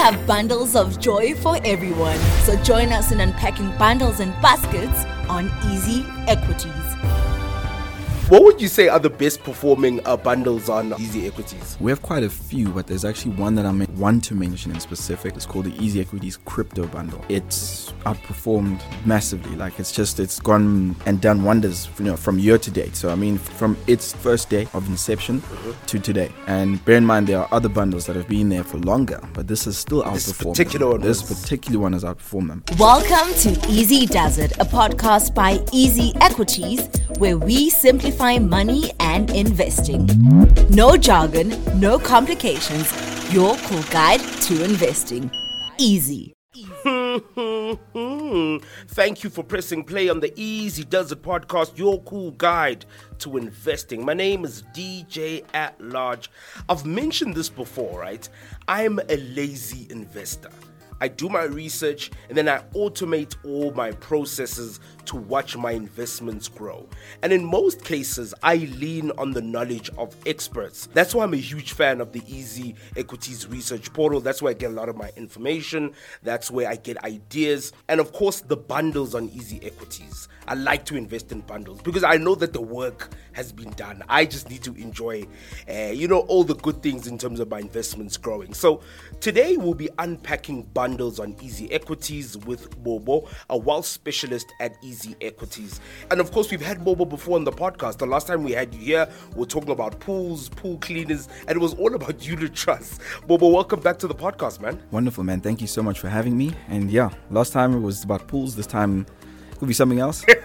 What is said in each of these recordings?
have bundles of joy for everyone. So join us in unpacking bundles and baskets on Easy Equities. What would you say are the best performing uh, bundles on Easy Equities? We have quite a few, but there's actually one that I may want to mention in specific. It's called the Easy Equities Crypto Bundle. It's outperformed massively. Like it's just it's gone and done wonders, you know, from year to date. So I mean, from its first day of inception to today. And bear in mind there are other bundles that have been there for longer, but this is still outperforming. This particular one This was- particular one has outperformed them. Welcome to Easy Does It, a podcast by Easy Equities, where we simplify money and investing. No jargon, no complications. Your cool guide to investing. Easy. Thank you for pressing play on the Easy Does It podcast, your cool guide to investing. My name is DJ at Large. I've mentioned this before, right? I'm a lazy investor. I do my research and then I automate all my processes to watch my investments grow. And in most cases, I lean on the knowledge of experts. That's why I'm a huge fan of the Easy Equities Research Portal. That's where I get a lot of my information. That's where I get ideas. And of course, the bundles on Easy Equities. I like to invest in bundles because I know that the work has been done. I just need to enjoy, uh, you know, all the good things in terms of my investments growing. So today we'll be unpacking bundles on Easy Equities with Bobo, a wealth specialist at Easy Equities. And of course, we've had Bobo before on the podcast. The last time we had you here, we are talking about pools, pool cleaners, and it was all about unit trusts. Bobo, welcome back to the podcast, man. Wonderful, man. Thank you so much for having me. And yeah, last time it was about pools. This time could be something else.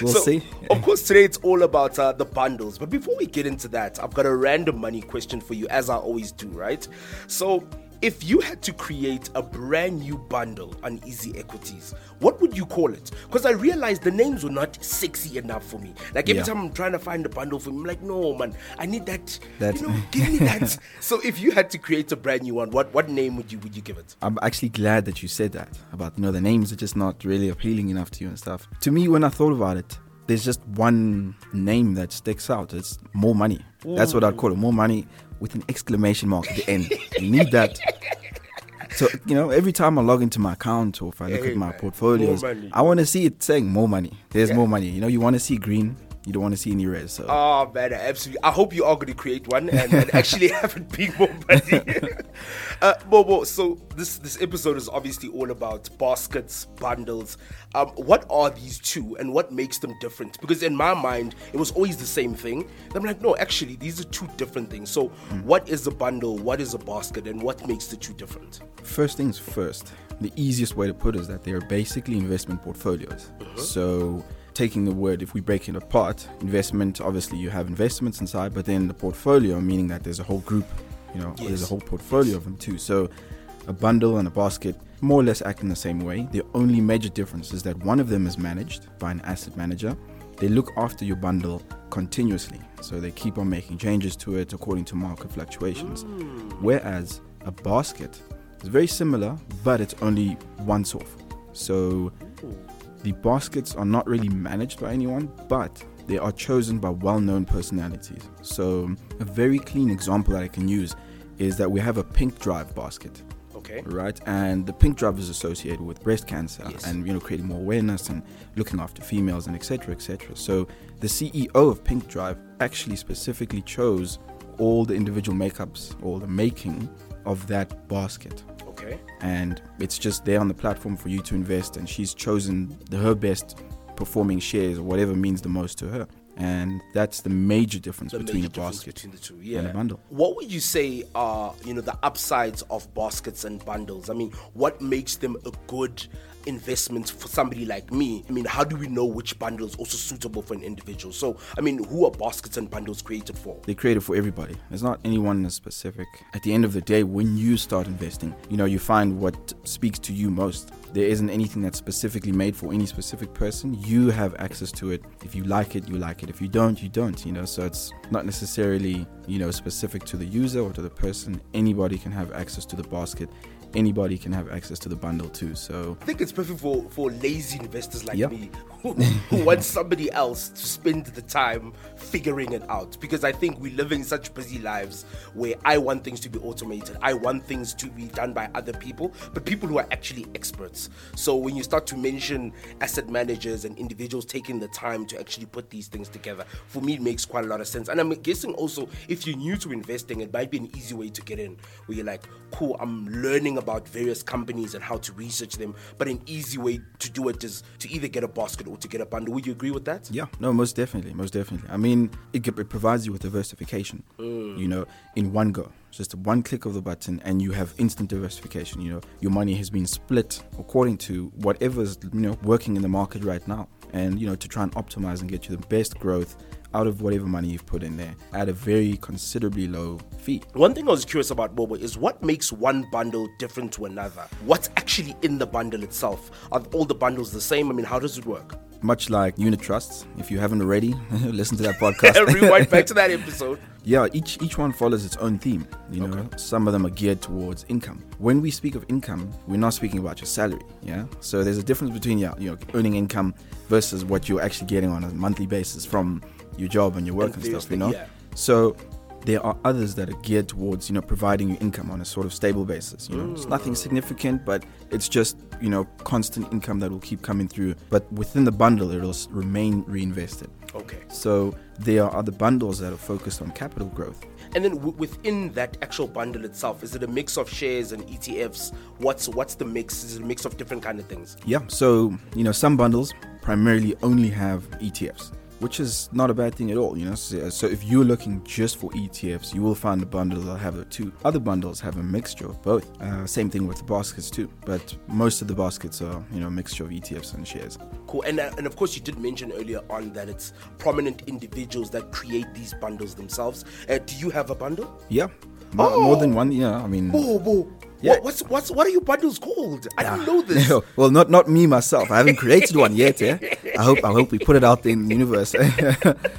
we'll so, see. Of course, today it's all about uh, the bundles. But before we get into that, I've got a random money question for you, as I always do, right? So, if you had to create a brand new bundle on Easy Equities, what would you call it? Because I realized the names were not sexy enough for me. Like every Yeah. time I'm trying to find a bundle for me, I'm like, no, man, I need that. That- You know, give me that. so, if you had to create a brand new one, what what name would you would you give it? I'm actually glad that you said that about you know the names are just not really appealing enough to you and stuff. To me, when I thought about it, there's just one name that sticks out. It's more money. That's what I'd call it. More money with an exclamation mark at the end. you need that. So you know, every time I log into my account or if I look Hey, at my man, portfolios. I want to see it saying more money. There's Yeah. more money. You know, you want to see green. You don't want to see any red. So Oh man, absolutely. I hope you are going to create one and, and actually have it be more money. uh, Bobo, so this this episode is obviously all about baskets, bundles. Um, what are these two, and what makes them different? Because in my mind, it was always the same thing. I'm like, no, actually, these are two different things. So, what is a bundle? What is a basket? And what makes the two different? First things first, the easiest way to put it is that they are basically investment portfolios. So, taking the word, if we break it apart, investment, obviously you have investments inside, but then the portfolio, meaning that there's a whole group, you know, there's a whole portfolio of them too. So, a bundle and a basket more or less act in the same way. The only major difference is that one of them is managed by an asset manager. They look after your bundle continuously, so they keep on making changes to it according to market fluctuations. Mm. Whereas a basket is very similar, but it's only once off. So the baskets are not really managed by anyone, but they are chosen by well known personalities. So, a very clean example that I can use is that we have a pink drive basket Okay. right? And the pink drive is associated with breast cancer Yes. and you know creating more awareness and looking after females and etc. etc. So the CEO of Pink Drive actually specifically chose all the individual makeups or the making of that basket. Okay. And it's just there on the platform for you to invest, and she's chosen the, her best performing shares or whatever means the most to her. And that's the major difference The between major a basket between the two, and a bundle. What would you say are you know the upsides of baskets and bundles? I mean, what makes them a good investment for somebody like me? I mean, how do we know which bundle is also suitable for an individual? So, I mean, who are baskets and bundles created for? They're created for everybody. There's not anyone in specific. At the end of the day, when you start investing, you know, you find what speaks to you most. There isn't anything that's specifically made for any specific person. You have access to it. If you like it, you like it. If you don't, you don't, you know. So it's not necessarily, you know, specific to the user or to the person. Anybody can have access to the basket anybody can have access to the bundle too. So I think it's perfect for, for lazy investors like Yep. me who, who want somebody else to spend the time figuring it out. Because I think we live in such busy lives where I want things to be automated, I want things to be done by other people, but people who are actually experts. So when you start to mention asset managers and individuals taking the time to actually put these things together, for me it makes quite a lot of sense. And I'm guessing also if you're new to investing, it might be an easy way to get in where you're like, cool, I'm learning about various companies and how to research them. But an easy way to do it is to either get a basket or to get a bundle. Would you agree with that? Yeah, no, most definitely, most definitely. I mean, it, it provides you with diversification, mm. you know, in one go. Just one click of the button, and you have instant diversification. You know, your money has been split according to whatever's you know working in the market right now, and you know to try and optimize and get you the best growth out of whatever money you've put in there at a very considerably low fee. One thing I was curious about, Bobo, is what makes one bundle different to another? What's actually in the bundle itself? Are all the bundles the same? I mean, how does it work? Much like unit trusts, if you haven't already, listen to that podcast. Rewind back to that episode. Yeah, each each one follows its own theme. You know, some of them are geared towards income. When we speak of income, we're not speaking about your salary. Yeah, so there's a difference between yeah, you know, earning income versus what you're actually getting on a monthly basis from your job and your work and, various stuff. You know, yeah. so there are others that are geared towards you know providing you income on a sort of stable basis. You know, it's mm. nothing significant, but it's just you know constant income that will keep coming through. But within the bundle, it'll remain reinvested. Okay. So there are other bundles that are focused on capital growth. And then w- within that actual bundle itself, is it a mix of shares and ETFs? What's what's the mix? Is it a mix of different kind of things? Yeah, so you know some bundles primarily only have ETFs, which is not a bad thing at all. You know, so, so if you're looking just for ETFs, you will find a bundle that have the two. Other bundles have a mixture of both. Uh, same thing with the baskets too, but most of the baskets are you know a mixture of ETFs and shares. Cool. And uh, and of course, you did mention earlier on that it's prominent individuals that create these bundles themselves. Uh, do you have a bundle? Yeah, more, more than one. Yeah, I mean. Oh, whoa. Yeah. What, what's what's what are your bundles called? I don't know this. well, not not me myself. I haven't created one yet. Yeah, I hope I hope we put it out there in the universe.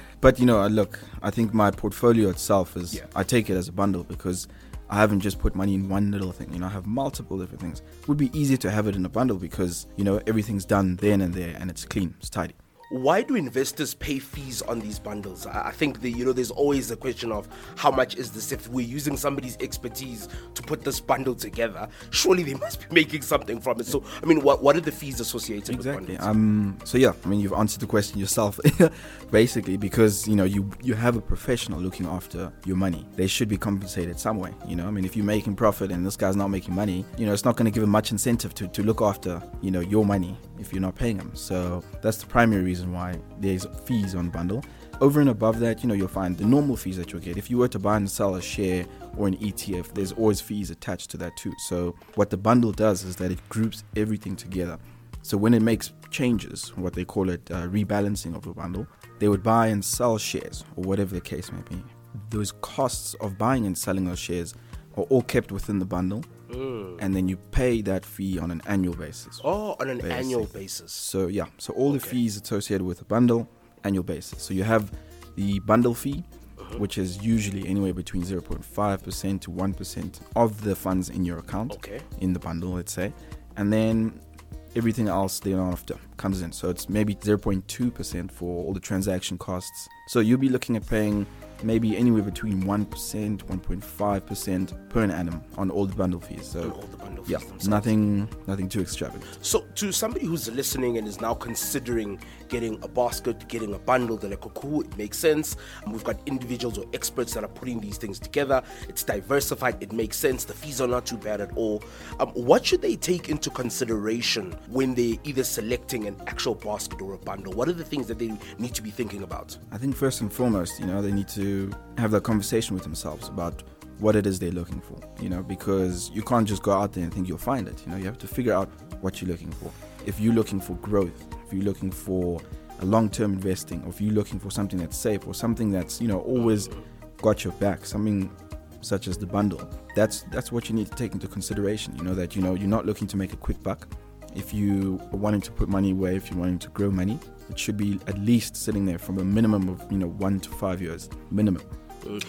but you know, look, I think my portfolio itself is. Yeah. I take it as a bundle because I haven't just put money in one little thing. You know, I have multiple different things. It would be easier to have it in a bundle because you know everything's done then and there, and it's clean, it's tidy. Why do investors pay fees on these bundles? I think the you know there's always a question of how much is this? If we're using somebody's expertise to put this bundle together, surely they must be making something from it. So I mean, what what are the fees associated Exactly. with bundles? Um. So yeah, I mean, you've answered the question yourself, basically, because you know you you have a professional looking after your money. They should be compensated some way. You know, I mean, if you're making profit and this guy's not making money, you know, it's not going to give him much incentive to to look after you know your money if you're not paying him. So that's the primary reason why there's fees on bundle. Over and above that, you know, you'll find the normal fees that you'll get. If you were to buy and sell a share or an ETF, there's always fees attached to that too. So what the bundle does is that it groups everything together. So when it makes changes, what they call it uh, rebalancing of a bundle, they would buy and sell shares or whatever the case may be. Those costs of buying and selling those shares are all kept within the bundle, and then you pay that fee on an annual basis. oh, on an annual basis. So yeah, so all the fees associated with a bundle, annual basis. So you have the bundle fee, Uh-huh. which is usually anywhere between 0.5% to 1% of the funds in your account Okay. in the bundle, let's say. And then everything else thereafter comes in. So it's maybe 0.2% for all the transaction costs. So you'll be looking at paying maybe anywhere between 1%, 1.5% per annum on all the bundle fees. So all the bundle fees yeah, themselves. nothing nothing too extravagant. So, to somebody who's listening and is now considering getting a basket, getting a bundle, they're like, oh, cool, it makes sense. And we've got individuals or experts that are putting these things together. It's diversified, it makes sense. The fees are not too bad at all. Um, what should they take into consideration when they're either selecting an actual basket or a bundle? What are the things that they need to be thinking about? I think first and foremost, you know, they need have that conversation with themselves about what it is they're looking for, you know, because you can't just go out there and think you'll find it. You know, you have to figure out what you're looking for. If you're looking for growth, if you're looking for a long-term investing, or if you're looking for something that's safe or something that's, you know, always got your back, something such as the bundle. That's that's what you need to take into consideration. You know that you know you're not looking to make a quick buck. If you are wanting to put money away, if you're wanting to grow money, it should be at least sitting there from a minimum of you know one to five years minimum.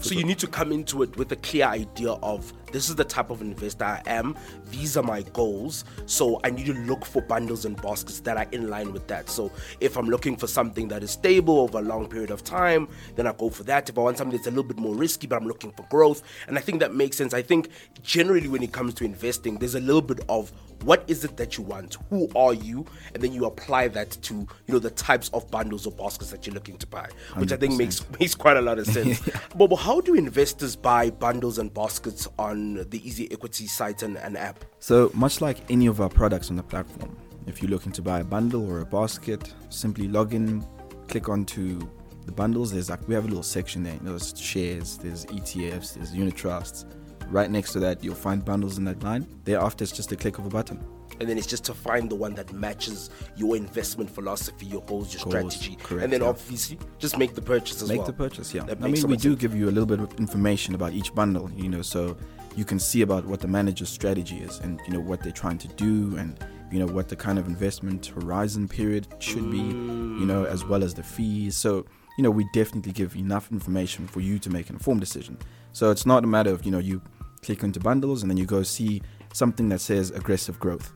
So you need to come into it with a clear idea of this is the type of investor I am. These are my goals. So I need to look for bundles and baskets that are in line with that. So if I'm looking for something that is stable over a long period of time, then I go for that. If I want something that's a little bit more risky, but I'm looking for growth, and I think that makes sense. I think generally when it comes to investing, there's a little bit of what is it that you want who are you and then you apply that to you know the types of bundles or baskets that you're looking to buy which i think makes makes quite a lot of sense Bobo, how do investors buy bundles and baskets on the easy equity site and, and app So much like any of our products on the platform, if you're looking to buy a bundle or a basket, simply log in, click onto the bundles. There's like we have a little section there. There's shares, there's ETFs, there's unit trusts. Right next to that, you'll find bundles in that line. Thereafter, it's just a click of a button. and then it's just to find the one that matches your investment philosophy your goals your Goals, strategy correct, and then yeah. obviously just make the purchase as Make well Make the purchase, yeah. That I mean, we do sense. give you a little bit of information about each bundle, you know, so you can see about what the manager's strategy is and, you know, what they're trying to do and, you know, what the kind of investment horizon period should be, you know, as well as the fees. So, you know, we definitely give enough information for you to make an informed decision. So it's not a matter of, you know, you click into bundles and then you go see something that says aggressive growth,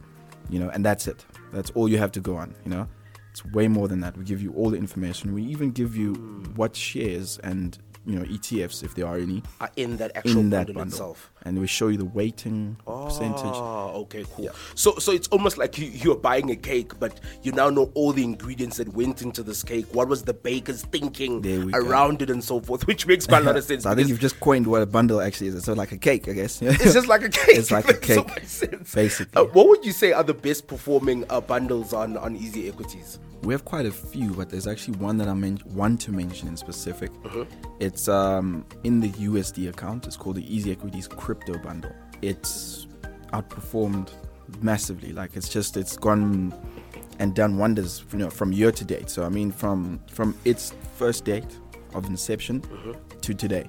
you know, and that's it. That's all you have to go on, you know. It's way more than that. We give you all the information. We even give you what shares and you know ETFs, if there are any, are in that actual in that bundle, bundle, itself and we show you the weighting percentage. Oh, okay, cool. Yeah. So, so it's almost like you, you're buying a cake, but you now know all the ingredients that went into this cake. What was the baker's thinking we go. around it, and so forth, which makes quite a lot of sense. So I think you've just coined what a bundle actually is. It's like a cake, I guess. it's just like a cake. It's like a so cake, sense. basically. Uh, what would you say are the best performing uh, bundles on on Easy Equities? We have quite a few, but there's actually one that I men- want to mention in specific. Uh-huh. It's um, in the USD account. It's called the Easy Equities Crypto Bundle. It's outperformed massively. Like it's just it's gone and done wonders, you know, from year to date. So I mean, from from its first date of inception Uh-huh. to today.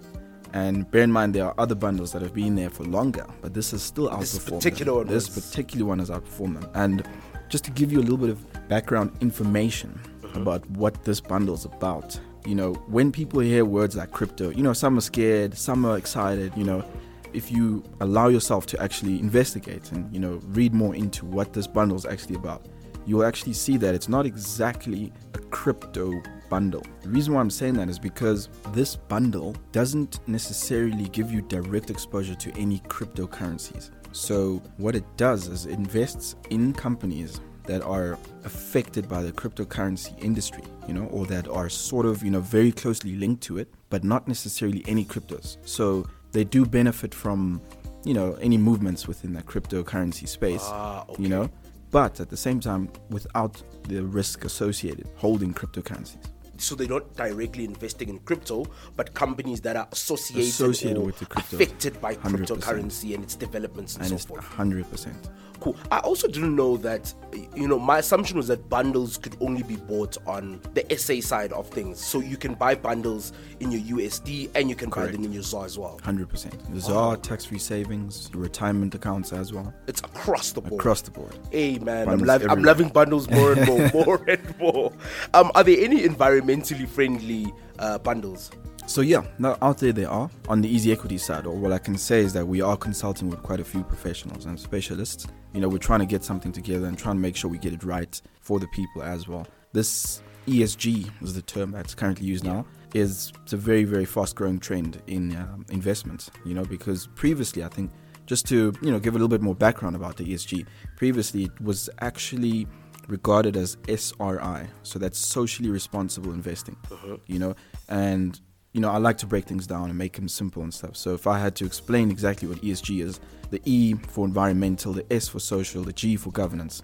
And bear in mind, there are other bundles that have been there for longer, but this is still outperformed. This them. particular one This was- particular one has outperformed them. And just to give you a little bit of background information uh-huh. about what this bundle is about, you know, when people hear words like crypto, you know, some are scared, some are excited, you know. If you allow yourself to actually investigate and, you know, read more into what this bundle is actually about, you'll actually see that it's not exactly a crypto bundle. The reason why I'm saying that is because this bundle doesn't necessarily give you direct exposure to any cryptocurrencies. So, what it does is it invests in companies that are affected by the cryptocurrency industry, you know, or that are sort of, you know, very closely linked to it, but not necessarily any cryptos. So, they do benefit from, you know, any movements within that cryptocurrency space, Ah, okay. you know, but at the same time, without the risk associated holding cryptocurrencies. So they're not directly investing in crypto, but companies that are associated, Associated or with the crypto. affected by 100%. cryptocurrency and its developments and, And so it's forth. 100%. Cool. I also didn't know that, you know, my assumption was that bundles could only be bought on the SA side of things. So you can buy bundles in your USD and you can buy them in your ZAR as well. 100%. The ZAR, tax free savings, retirement accounts as well, It's across the board. across the board. Hey man, I'm, Bundles I'm loving bundles more and more, more and more. Um, are there any environmentally friendly uh, bundles? So yeah, now out there they are on the easy equity side. Or what I can say is that we are consulting with quite a few professionals and specialists. You know, we're trying to get something together and trying to make sure we get it right for the people as well. This ESG is the term that's currently used now. Is it's a very very fast growing trend in um, investments. You know, because previously I think just to you know give a little bit more background about the ESG. Previously it was actually regarded as SRI, so that's socially responsible investing. Uh-huh. You know, and you know I like to break things down and make them simple and stuff. So if I had to explain exactly what ESG is, the E for environmental, the S for social, the G for governance.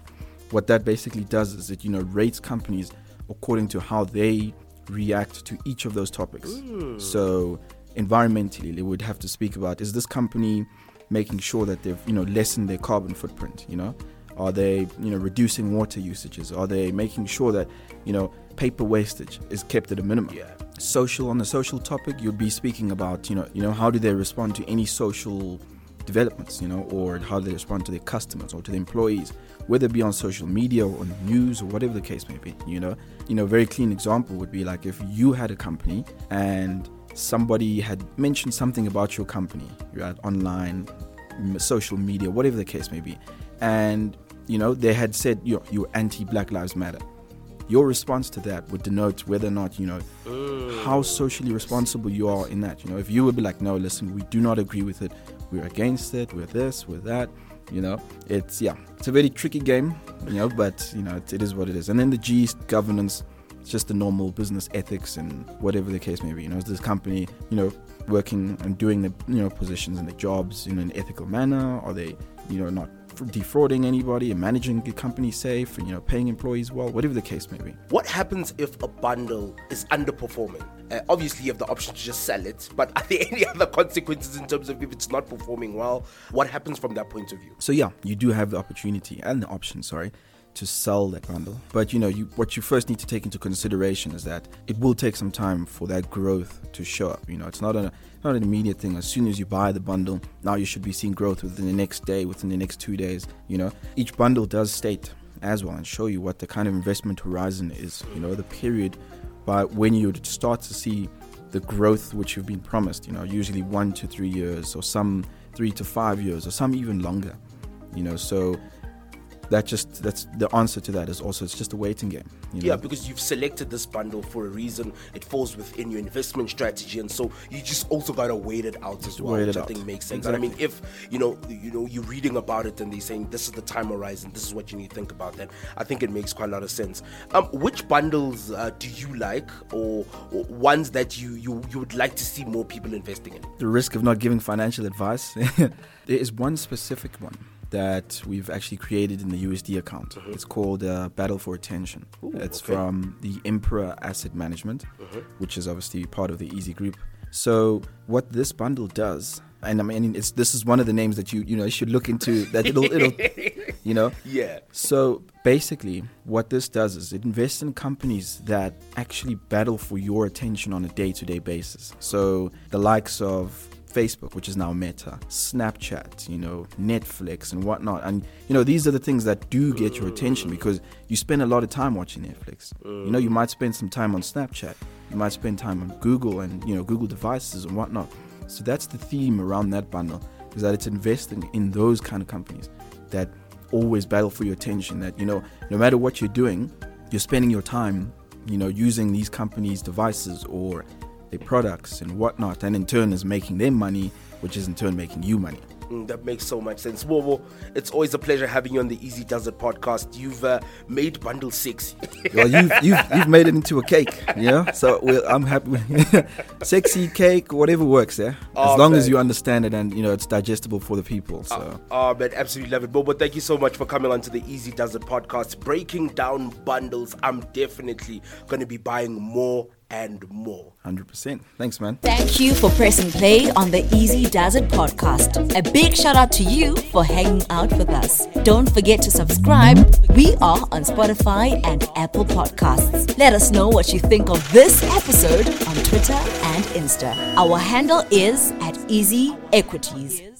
What that basically does is it you know rates companies according to how they react to each of those topics. So environmentally, they would have to speak about is this company making sure that they've you know lessened their carbon footprint. You know, are they you know reducing water usages? Are they making sure that you know paper wastage is kept at a minimum? Yeah. Social on the social topic, you'd be speaking about you know you know how do they respond to any social developments, you know, or how they respond to their customers or to the employees, whether it be on social media or on news or whatever the case may be, you know. You know, a very clean example would be like if you had a company and somebody had mentioned something about your company, you're online, social media, whatever the case may be, and you know they had said you're, you're anti Black Lives Matter. Your response to that would denote whether or not you know mm. how socially responsible you are in that. You know, if you would be like, no, listen, we do not agree with it, we're against it, we're this, we're that. You know, it's yeah, it's a very tricky game. You know, but you know, it, it is what it is. And then the G governance it's just the normal business ethics and whatever the case may be. You know, is this company, you know, working and doing the you know positions and the jobs in an ethical manner? Are they, you know, not defrauding anybody and managing the company safe and you know paying employees well whatever the case may be. What happens if a bundle is underperforming? Uh, obviously you have the option to just sell it but are there any other consequences in terms of if it's not performing well? What happens from that point of view? So yeah you do have the opportunity and the option sorry to sell that bundle. But you know, you what you first need to take into consideration is that it will take some time for that growth to show up. You know, it's not a not an immediate thing. As soon as you buy the bundle, now you should be seeing growth within the next day, within the next two days. You know, each bundle does state as well and show you what the kind of investment horizon is. You know, the period by when you start to see the growth which you've been promised. You know, usually one to three years, or some three to five years, or some even longer. You know, so that just that's the answer to that is also it's just a waiting game. You know? Yeah, because you've selected this bundle for a reason. It falls within your investment strategy, and so you just also gotta wait it out as well, which I think makes sense. Exactly. And I mean, if you know, you know, you're reading about it and they're saying this is the time horizon, this is what you need to think about. Then I think it makes quite a lot of sense. Um, which bundles uh, do you like, or, or ones that you you you would like to see more people investing in? The risk of not giving financial advice. there is one specific one that we've actually created in the USD account. Mm-hmm. It's called uh, Battle for Attention. Ooh, it's okay. from the Emperor Asset Management, mm-hmm. which is obviously part of the Easy Group. So what this bundle does, and I mean, it's this is one of the names that you you know should look into. That it'll it'll you know yeah. So basically, what this does is it invests in companies that actually battle for your attention on a day to day basis. So the likes of Facebook, which is now Meta, Snapchat, you know, Netflix and whatnot. And, you know, these are the things that do get your attention because you spend a lot of time watching Netflix. You know, you might spend some time on Snapchat, you might spend time on Google and, you know, Google devices and whatnot. So that's the theme around that bundle is that it's investing in those kind of companies that always battle for your attention. That, you know, no matter what you're doing, you're spending your time, you know, using these companies' devices or their products and whatnot, and in turn is making them money, which is in turn making you money. Mm, that makes so much sense. Bobo, it's always a pleasure having you on the Easy Does It podcast. You've uh, made bundle six. well, you've, you've, you've made it into a cake, you know? So I'm happy. Sexy cake, whatever works, yeah? As oh, long man. as you understand it and, you know, it's digestible for the people. So. Oh, oh man, absolutely love it. Bobo, thank you so much for coming on to the Easy Does It podcast. Breaking down bundles. I'm definitely going to be buying more and more. 100%. Thanks, man. Thank you for pressing play on the Easy Does It podcast. A big shout out to you for hanging out with us. Don't forget to subscribe. We are on Spotify and Apple Podcasts. Let us know what you think of this episode on Twitter and Insta. Our handle is at Easy Equities. Is at Easy Equities.